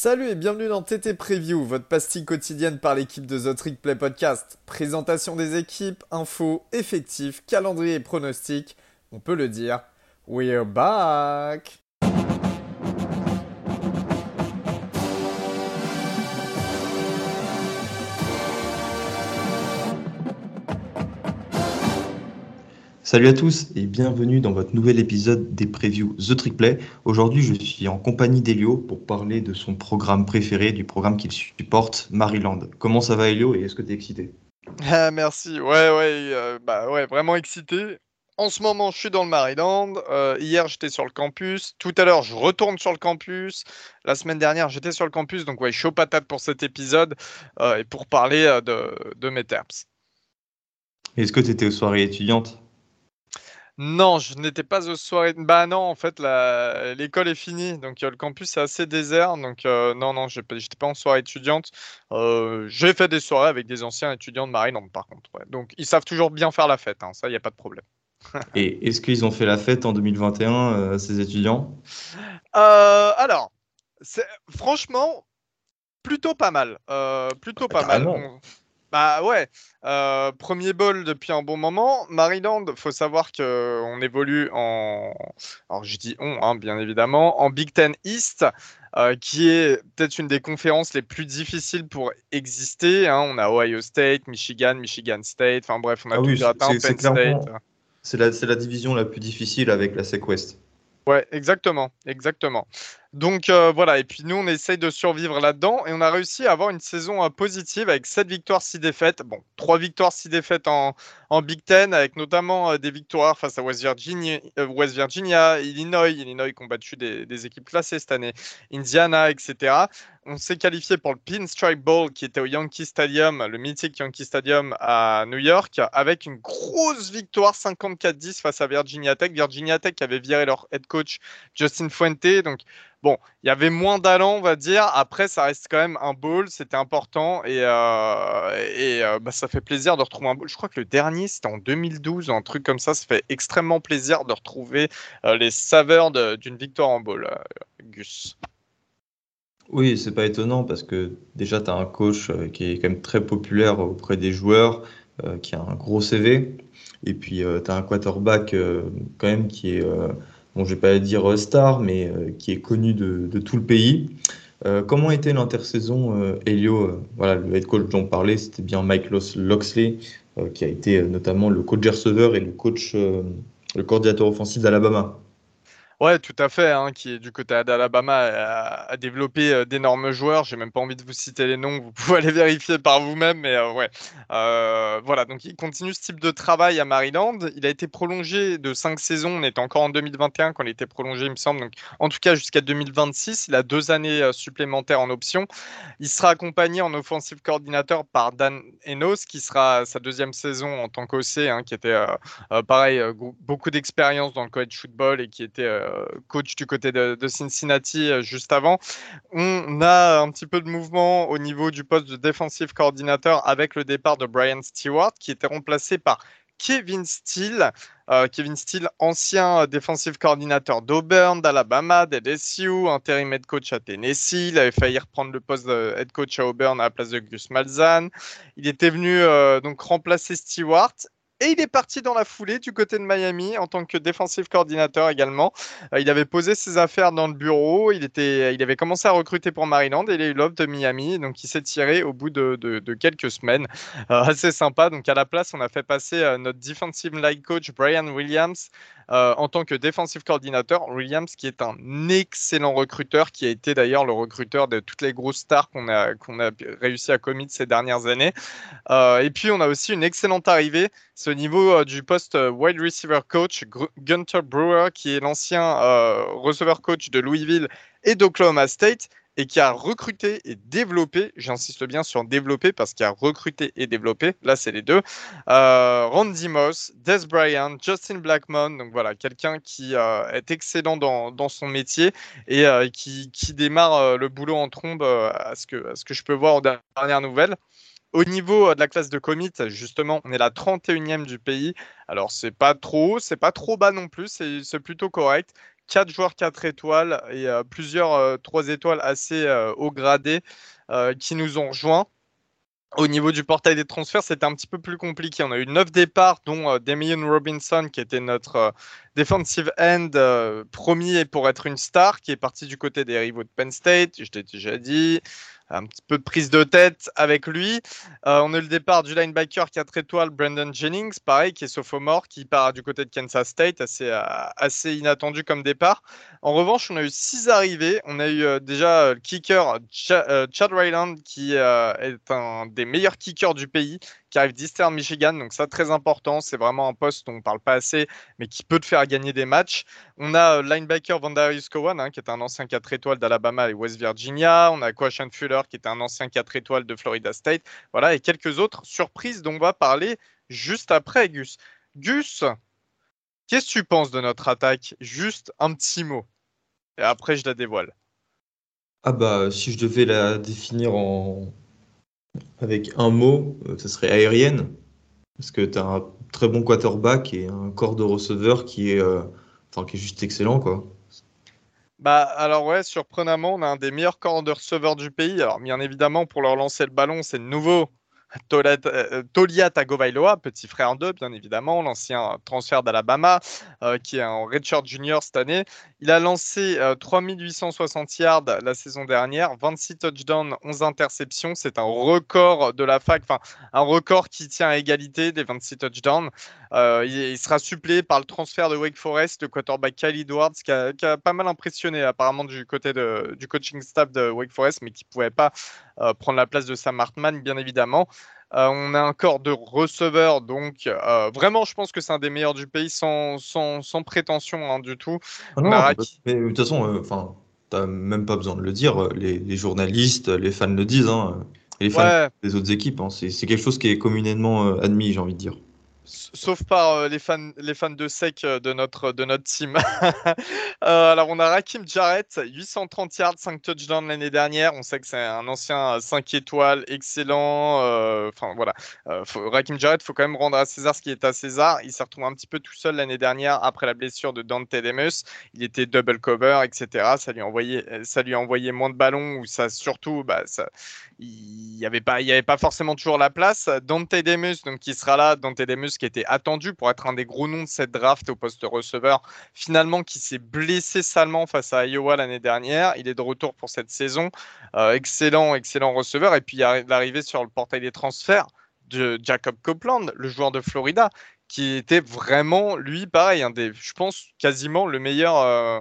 Salut et bienvenue dans TT Preview, votre pastille quotidienne par l'équipe de The Trick Play Podcast. Présentation des équipes, infos, effectifs, calendrier et pronostics. On peut le dire, we're back! Salut à tous et bienvenue dans votre nouvel épisode des previews The Trick Play. Aujourd'hui, je suis en compagnie d'Elio pour parler de son programme préféré, du programme qu'il supporte, Maryland. Comment ça va Elio et est-ce que tu es excité? Ah, Merci, ouais, ouais, euh, bah ouais, vraiment excité. En ce moment, je suis dans le Maryland. Euh, hier, j'étais sur le campus. Tout à l'heure, je retourne sur le campus. La semaine dernière, j'étais sur le campus. Donc, ouais, chaud patate pour cet épisode euh, et pour parler de, de mes terps. Est-ce que tu étais aux soirées étudiantes? Non, je n'étais pas aux soirées. Bah non, en fait, l'école est finie, donc euh, le campus est assez désert. Donc euh, non, non, j'étais pas en soirée étudiante. Euh, j'ai fait des soirées avec des anciens étudiants de Maryland, par contre. Donc ils savent toujours bien faire la fête, hein, ça, il n'y a pas de problème. Et est-ce qu'ils ont fait la fête en 2021, ces étudiants? Alors, franchement, plutôt pas mal. plutôt pas mal. Bah ouais, euh, premier bol depuis un bon moment. Maryland, faut savoir qu'on évolue en, alors je dis on, hein, bien évidemment, en Big Ten East, euh, qui est peut-être une des conférences les plus difficiles pour exister. Hein. On a Ohio State, Michigan, Michigan State, enfin bref, on a ah tout gratin, Penn State. C'est la, la, division la plus difficile avec la SEC West. Ouais, exactement, exactement. Donc euh, voilà, et puis nous, on essaye de survivre là-dedans et on a réussi à avoir une saison euh, positive avec 7 victoires, 6 défaites. Bon, 3 victoires, 6 défaites en, Big Ten, avec notamment euh, des victoires face à West Virginia, Illinois, Illinois qui ont battu des, équipes classées cette année, Indiana, etc. On s'est qualifié pour le Pinstripe Bowl qui était au Yankee Stadium, le mythique Yankee Stadium à New York, avec une grosse victoire 54-10 face à Virginia Tech. Virginia Tech avait viré leur head coach Justin Fuente, donc Bon, il y avait moins d'allant, on va dire. Après, ça reste quand même un bowl, c'était important et, euh, euh, bah, ça fait plaisir de retrouver un bowl. Je crois que le dernier, c'était en 2012, un truc comme ça. Ça fait extrêmement plaisir de retrouver euh, les saveurs d'une victoire en bowl, Gus. Oui, c'est pas étonnant parce que déjà, tu as un coach qui est quand même très populaire auprès des joueurs, qui a un gros CV. Et puis, tu as un quarterback quand même qui est bon, je vais pas dire euh, star, mais euh, qui est connu de, tout le pays. Euh, comment était l'intersaison Elio Voilà, le head coach dont on parlait, c'était bien Mike Loxley, qui a été notamment le coach receveur et le coach, le coordinateur offensif d'Alabama. Ouais, tout à fait, hein, qui est du côté d'Alabama, a, développé euh, d'énormes joueurs. J'ai même pas envie de vous citer les noms, vous pouvez aller vérifier par vous-même, mais euh, ouais. Euh, voilà, donc il continue ce type de travail à Maryland. Il a été prolongé de cinq saisons, on était encore en 2021 quand il été prolongé, il me semble. Donc en tout cas jusqu'à 2026, il a deux années supplémentaires en option. Il sera accompagné en offensive coordinateur par Dan Enos, qui sera sa deuxième saison en tant qu'OC, hein, qui était pareil, beaucoup d'expérience dans le college football et qui était coach du côté de, Cincinnati euh, juste avant. On a un petit peu de mouvement au niveau du poste de défensif coordinateur avec le départ de Brian Stewart qui était remplacé par Kevin Steele. Euh, Kevin Steele, ancien défensif coordinateur d'Auburn, d'Alabama, d'LSU, intérim head coach à Tennessee. Il avait failli reprendre le poste de head coach à Auburn à la place de Gus Malzahn. Il était venu donc remplacer Stewart et il est parti dans la foulée du côté de Miami en tant que défensif coordinateur également. Euh, il avait posé ses affaires dans le bureau. Il, était, il avait commencé à recruter pour Maryland et il a eu l'offre de Miami. Donc il s'est tiré au bout de, quelques semaines. Euh, assez sympa. Donc à la place, on a fait passer euh, notre defensive line coach Brian Williams en tant que défensif coordinateur. Williams qui est un excellent recruteur, qui a été d'ailleurs le recruteur de toutes les grosses stars qu'on a, qu'on a réussi à commit ces dernières années. et puis on a aussi une excellente arrivée au niveau euh, du poste euh, wide receiver coach, Gunter Brewer, qui est l'ancien euh, receveur coach de Louisville et d'Oklahoma State, et qui a recruté et développé, j'insiste bien sur développé parce qu'il a recruté et développé, là c'est les deux, Randy Moss, Des Bryant, Justin Blackmon, donc voilà, quelqu'un qui est excellent dans, son métier et qui, qui, démarre le boulot en trombe à, ce que, à ce que je peux voir aux dernières nouvelles. Au niveau euh, de la classe de commit, justement, on est la 31e du pays. Alors, c'est pas trop c'est pas trop bas non plus, c'est plutôt correct. quatre joueurs 4 étoiles et plusieurs 3 étoiles assez haut gradés qui nous ont rejoints. Au niveau du portail des transferts, c'était un petit peu plus compliqué. On a eu 9 départs, dont euh, Damien Robinson, qui était notre euh, defensive end euh, promis pour être une star, qui est parti du côté des rivaux de Penn State. Je t'ai déjà dit un petit peu de prise de tête avec lui. Euh, on a eu le départ du linebacker 4 étoiles, Brandon Jennings, pareil, qui est sophomore, qui part du côté de Kansas State, assez, euh, assez inattendu comme départ. En revanche, on a eu 6 arrivées. On a eu euh, déjà le kicker Chad Ryland, qui est un des meilleurs kickers du pays, qui arrive d'Eastern Michigan. Donc ça, très important. C'est vraiment un poste dont on ne parle pas assez, mais qui peut te faire gagner des matchs. On a linebacker Vandarius Cowan, hein, qui est un ancien 4 étoiles d'Alabama et West Virginia. On a Quashan Fuller, qui est un ancien 4 étoiles de Florida State. Voilà, et quelques autres surprises dont on va parler juste après, Gus. Gus, qu'est-ce que tu penses de notre attaque? Juste un petit mot. Et après, je la dévoile. Ah bah, si je devais la définir en, avec un mot, euh, ce serait aérienne. Parce que tu as un très bon quarterback et un corps de receveur qui est, euh, enfin, qui est juste excellent. Quoi. Bah alors ouais, surprenamment, on a un des meilleurs corps de receveurs du pays. Alors bien évidemment, pour leur lancer le ballon, c'est nouveau Tolia Tagovailoa, petit frère d'eux, bien évidemment, l'ancien transfert d'Alabama, euh, qui est en redshirt junior cette année. Il a lancé 3860 euh, yards la saison dernière, 26 touchdowns, 11 interceptions. C'est un record de la fac, enfin un record qui tient à égalité des 26 touchdowns. il, sera suppléé par le transfert de Wake Forest, le quarterback Kyle Edwards, qui a, pas mal impressionné apparemment du côté de, du coaching staff de Wake Forest, mais qui ne pouvait pas euh, prendre la place de Sam Hartman, bien évidemment. Euh, on a un corps de receveurs, donc euh, vraiment, je pense que c'est un des meilleurs du pays sans, sans, sans prétention hein, du tout. Ah mais de toute façon, enfin, n'as même pas besoin de le dire. Les, les, journalistes, les fans le disent, hein, les fans des autres équipes. Hein, c'est quelque chose qui est communément admis, j'ai envie de dire sauf par euh, les, fans, les fans de sec euh, de notre, de notre team. Euh, alors, on a Rakim Jarrett, 830 yards, 5 touchdowns l'année dernière. On sait que c'est un ancien 5 étoiles, excellent. Enfin, voilà. Rakim Jarrett, il faut quand même rendre à César ce qui est à César. Il s'est retrouvé un petit peu tout seul l'année dernière après la blessure de Dante Demus. Il était double cover, etc. Ça lui a envoyé, ça lui a envoyé moins de ballons ou ça, surtout, bah, il n'y avait, pas, avait pas forcément toujours la place. Dante Demus, donc, qui sera là, Dante Demus qui était attendu pour être un des gros noms de cette draft au poste de receveur, finalement qui s'est blessé salement face à Iowa l'année dernière. Il est de retour pour cette saison. Euh, excellent, excellent receveur. Et puis l'arrivée sur le portail des transferts de Jacob Copeland, le joueur de Florida, qui était vraiment, lui, pareil, un des, je pense, quasiment le meilleur. Euh,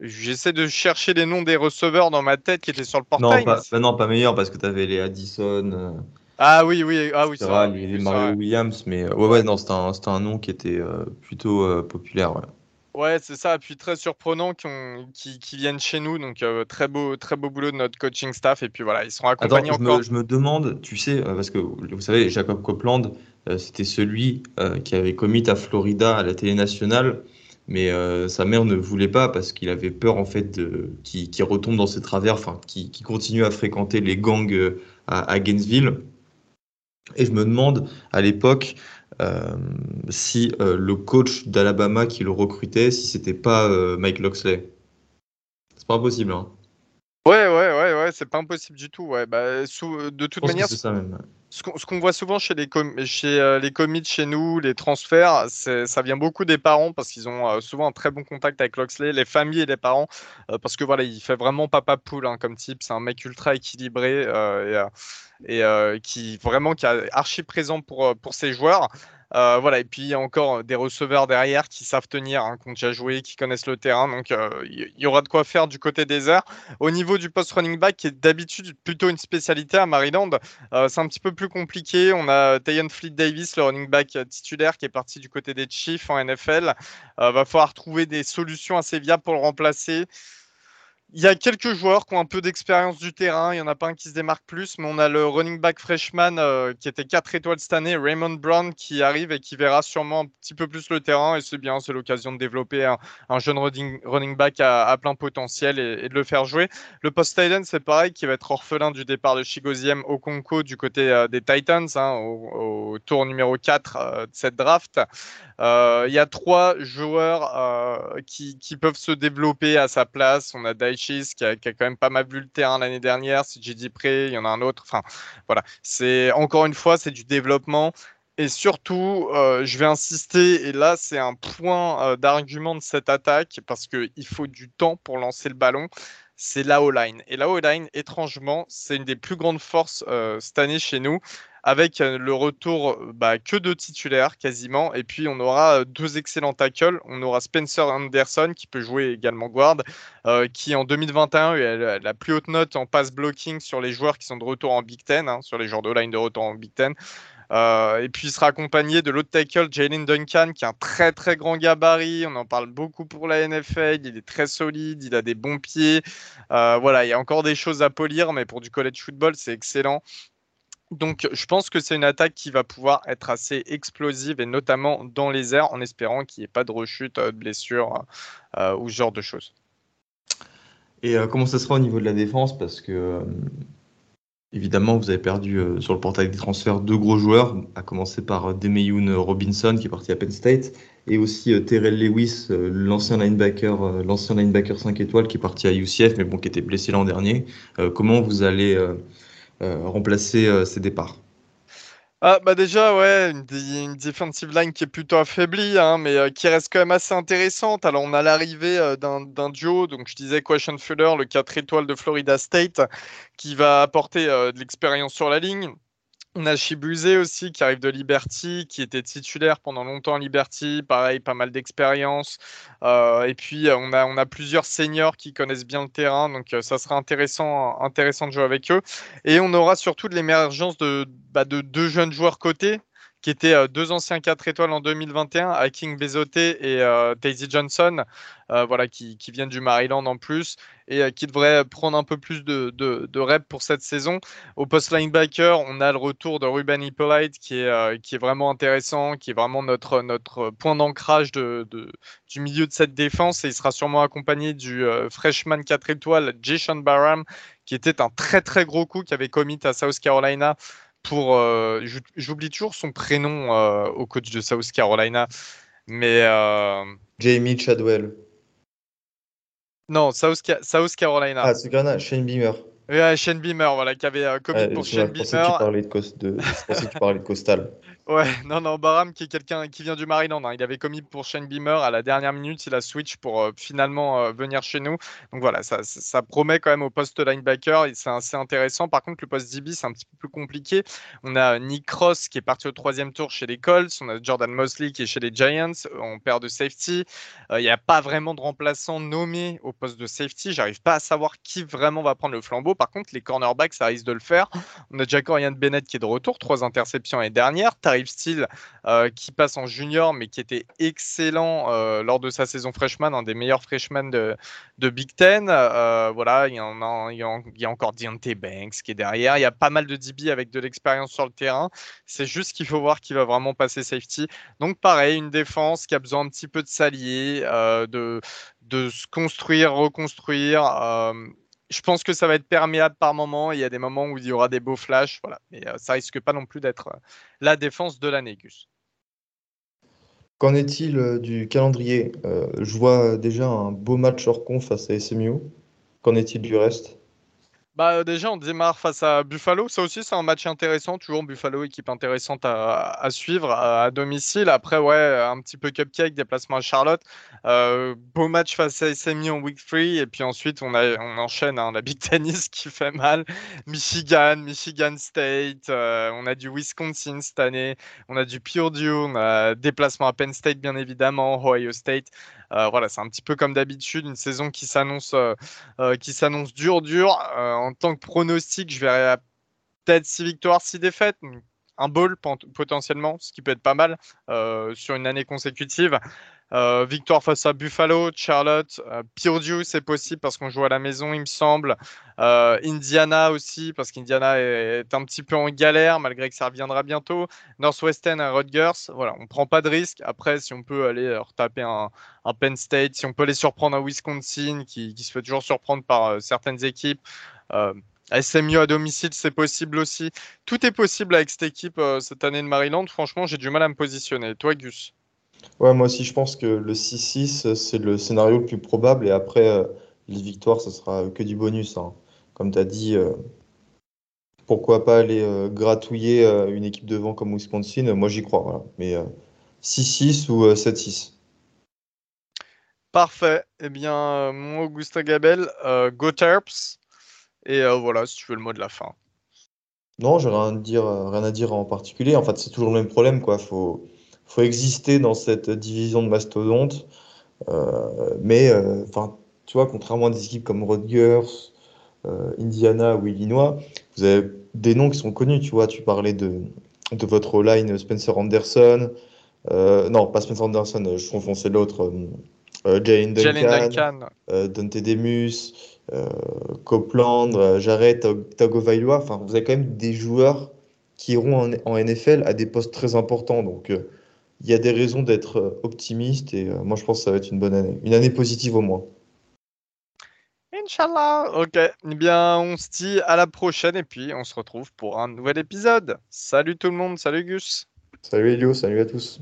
J'essaie de chercher les noms des receveurs dans ma tête qui étaient sur le portail. Non, pas, bah non, pas meilleur parce que tu avais les Addison. Euh, ah oui, oui, ah oui, ça. Les, Mario Williams, mais euh, ouais, ouais, non, c'était un, un, nom qui était euh, plutôt populaire. Ouais. Ouais, c'est ça. Et puis très surprenant qu'ils qui, viennent chez nous. Donc très beau, très beau boulot de notre coaching staff. Et puis voilà, ils sont accompagnés encore. Me, je me demande, tu sais, parce que vous savez, Jacob Copeland, c'était celui qui avait commit à Florida à la télé nationale mais euh, sa mère ne voulait pas parce qu'il avait peur en fait qu'il retombe dans ses travers, enfin qui continue à fréquenter les gangs euh, à, Gainesville. Et je me demande à l'époque euh, si le coach d'Alabama qui le recrutait, si c'était pas Mike Loxley. C'est pas impossible. Hein. Ouais, ouais, ouais, ouais, c'est pas impossible du tout. Ouais, bah, de toute manière, c'est ça même. Ce qu'on voit souvent chez les, chez, euh, chez nous, les transferts, ça vient beaucoup des parents parce qu'ils ont euh, souvent un très bon contact avec Loxley, les familles et les parents, euh, parce que voilà, il fait vraiment papa poule hein, comme type. C'est un mec ultra équilibré et, et qui vraiment qui est archi présent pour, pour ses joueurs. Euh, voilà, et puis il y a encore des receveurs derrière qui savent tenir, hein, qui ont déjà joué, qui connaissent le terrain. Donc euh, il y, aura de quoi faire du côté des airs. Au niveau du post running back, qui est d'habitude plutôt une spécialité à Maryland, euh, c'est un petit peu plus compliqué. On a Tayon Fleet Davis, le running back titulaire, qui est parti du côté des Chiefs en NFL. va falloir trouver des solutions assez viables pour le remplacer. Il y a quelques joueurs qui ont un peu d'expérience du terrain. Il n'y en a pas un qui se démarque plus, mais on a le running back freshman euh, qui était 4 étoiles cette année, Raymond Brown, qui arrive et qui verra sûrement un petit peu plus le terrain. Et c'est bien, c'est l'occasion de développer un, jeune running, back à, plein potentiel et, de le faire jouer. Le post Titan, c'est pareil, qui va être orphelin du départ de Chigoziem Okonko du côté euh, des Titans, hein, au, tour numéro 4 euh, de cette draft. Il y a trois joueurs qui, qui, peuvent se développer à sa place. On a Dai qui a, quand même pas mal vu le terrain l'année dernière. C'est JD Pré, il y en a un autre. Enfin, voilà. C'est encore une fois, c'est du développement. Et surtout, euh, je vais insister, et là c'est un point euh, d'argument de cette attaque, parce qu'il faut du temps pour lancer le ballon, c'est la O-line. Et la O-line, étrangement, c'est une des plus grandes forces euh, cette année chez nous avec euh, le retour bah, que de titulaires quasiment. Et puis on aura euh, deux excellents tackles. On aura Spencer Anderson qui peut jouer également guard, qui en 2021 a la plus haute note en pass blocking sur les joueurs qui sont de retour en Big Ten, hein, sur les joueurs de line de retour en Big Ten. Et puis il sera accompagné de l'autre tackle, Jalen Duncan, qui a un très très grand gabarit. On en parle beaucoup pour la NFL. Il est très solide, il a des bons pieds. voilà, il y a encore des choses à polir, mais pour du college football, c'est excellent. Donc, je pense que c'est une attaque qui va pouvoir être assez explosive et notamment dans les airs, en espérant qu'il n'y ait pas de rechute, euh, de blessure euh, ou ce genre de choses. Et euh, comment ça sera au niveau de la défense? Parce que, évidemment, vous avez perdu sur le portail des transferts deux gros joueurs, à commencer par Demeyoun Robinson qui est parti à Penn State, et aussi Terrell Lewis, l'ancien linebacker, l'ancien linebacker 5 étoiles qui est parti à UCF, mais bon, qui était blessé l'an dernier. comment vous allez euh, remplacer euh, ces départs? Ah, bah déjà, ouais, une, defensive line qui est plutôt affaiblie, hein, mais euh, qui reste quand même assez intéressante. Alors, on a l'arrivée d'un duo, donc je disais Question Fuller, le 4 étoiles de Florida State, qui va apporter de l'expérience sur la ligne. On a Chibuzé aussi qui arrive de Liberty, qui était titulaire pendant longtemps à Liberty, pareil, pas mal d'expérience. Euh, et puis on a, on a plusieurs seniors qui connaissent bien le terrain, donc euh, ça sera intéressant, intéressant de jouer avec eux. Et on aura surtout de l'émergence de, bah, de deux jeunes joueurs côté qui étaient euh, deux anciens 4 étoiles en 2021, Haking Bezoté et euh, Daisy Johnson, euh, voilà, qui, viennent du Maryland en plus et qui devraient prendre un peu plus de, de, reps pour cette saison. Au post linebacker, on a le retour de Ruben Hippolyte qui est, qui est vraiment intéressant, qui est vraiment notre, notre point d'ancrage de, du milieu de cette défense et il sera sûrement accompagné du freshman 4 étoiles Jason Barham qui était un très très gros coup qui avait commit à South Carolina pour. Euh, j'oublie toujours son prénom euh, au coach de South Carolina, mais. Euh, Jamie Chadwell. Non, South, South Carolina. Ah, c'est Shane Beamer. Oui, Shane Beamer, voilà, qui avait commis pour Shane Beamer. Je pensais que tu parlais de Coastal. Ouais, non, non, Baram qui est quelqu'un qui vient du Maryland. Hein. Il avait commis pour Shane Beamer à la dernière minute. Il a switch pour euh, finalement euh, venir chez nous. Donc voilà, ça, ça, promet quand même au poste linebacker. C'est assez intéressant. Par contre, le poste DB, c'est un petit peu plus compliqué. On a Nick Cross qui est parti au troisième tour chez les Colts. On a Jordan Mosley qui est chez les Giants. On perd de safety. Euh, il n'y a pas vraiment de remplaçant nommé au poste de safety. J'arrive pas à savoir qui vraiment va prendre le flambeau. Par contre, les cornerbacks, ça risque de le faire. On a Jack Ryan Bennett qui est de retour. Trois interceptions l'année dernière. Style euh, qui passe en junior, mais qui était excellent euh, lors de sa saison freshman, un des meilleurs freshmen de, Big Ten. Euh, voilà, il y, en a, encore Deontay Banks qui est derrière. Il y a pas mal de DB avec de l'expérience sur le terrain. C'est juste qu'il faut voir qui va vraiment passer safety. Donc pareil, une défense qui a besoin un petit peu de s'allier, de, de se construire, reconstruire je pense que ça va être perméable par moment. Il y a des moments où il y aura des beaux flashs. Voilà. Mais euh, ça risque pas non plus d'être euh, la défense de la Négus. Qu'en est-il euh, du calendrier? Je vois déjà un beau match hors conf face à SMU. Qu'en est-il du reste? Bah, déjà, on démarre face à Buffalo. Ça aussi, c'est un match intéressant. Toujours Buffalo, équipe intéressante à, suivre à, domicile. Après, ouais, un petit peu cupcake, déplacement à Charlotte. Euh, beau match face à SMI en week 3. Et puis ensuite, on, a, on enchaîne hein, la Big Tennis qui fait mal. Michigan, Michigan State. Euh, on a du Wisconsin cette année. On a du Purdue. On a déplacement à Penn State, bien évidemment. Ohio State. Euh, voilà, c'est un petit peu comme d'habitude, une saison qui s'annonce euh, euh, qui s'annonce dure, dure. en tant que pronostic, je verrais peut-être 6 victoires, 6 défaites. Un bowl potentiellement, ce qui peut être pas mal sur une année consécutive. Euh, victoire face à Buffalo, Charlotte, euh, Purdue, c'est possible parce qu'on joue à la maison, il me semble. Euh, Indiana aussi, parce qu'Indiana est, un petit peu en galère, malgré que ça reviendra bientôt. Northwestern à Rutgers, voilà, on prend pas de risque. Après, si on peut aller retaper un, Penn State, si on peut les surprendre à Wisconsin, qui, se fait toujours surprendre par certaines équipes. SMU à domicile, c'est possible aussi. Tout est possible avec cette équipe cette année de Maryland. Franchement, j'ai du mal à me positionner. Toi, Gus? Ouais, moi aussi, je pense que le 6-6, c'est le scénario le plus probable. Et après, euh, les victoires, ce sera que du bonus. hein. Comme tu as dit, euh, pourquoi pas aller euh, gratouiller une équipe devant comme Wisconsin Moi, j'y crois. Voilà. Mais 6-6 ou 7-6. Parfait. Eh bien, mon Augusta Gabel, go Terps. Et voilà, si tu veux le mot de la fin. Non, j'ai rien dire, rien à dire en particulier. En fait, c'est toujours le même problème, quoi. Faut, faut exister dans cette division de mastodontes. Euh, mais, euh, tu vois, contrairement à des équipes comme Rutgers, euh, Indiana ou Illinois, vous avez des noms qui sont connus. Tu vois, tu parlais de, de votre line Spencer Anderson. non, pas Spencer Anderson, je confonds, c'est l'autre. Jalen Duncan, Duncan. Dante Demus, Copeland, Jared Tagovailoa. Enfin, vous avez quand même des joueurs qui iront en, en NFL à des postes très importants. Donc, il y a des raisons d'être euh, optimiste et euh, moi je pense que ça va être une bonne année, une année positive au moins. Inch'Allah, ok. Eh bien, on se dit à la prochaine et puis on se retrouve pour un nouvel épisode. Salut tout le monde, salut Gus. Salut Elio, salut à tous.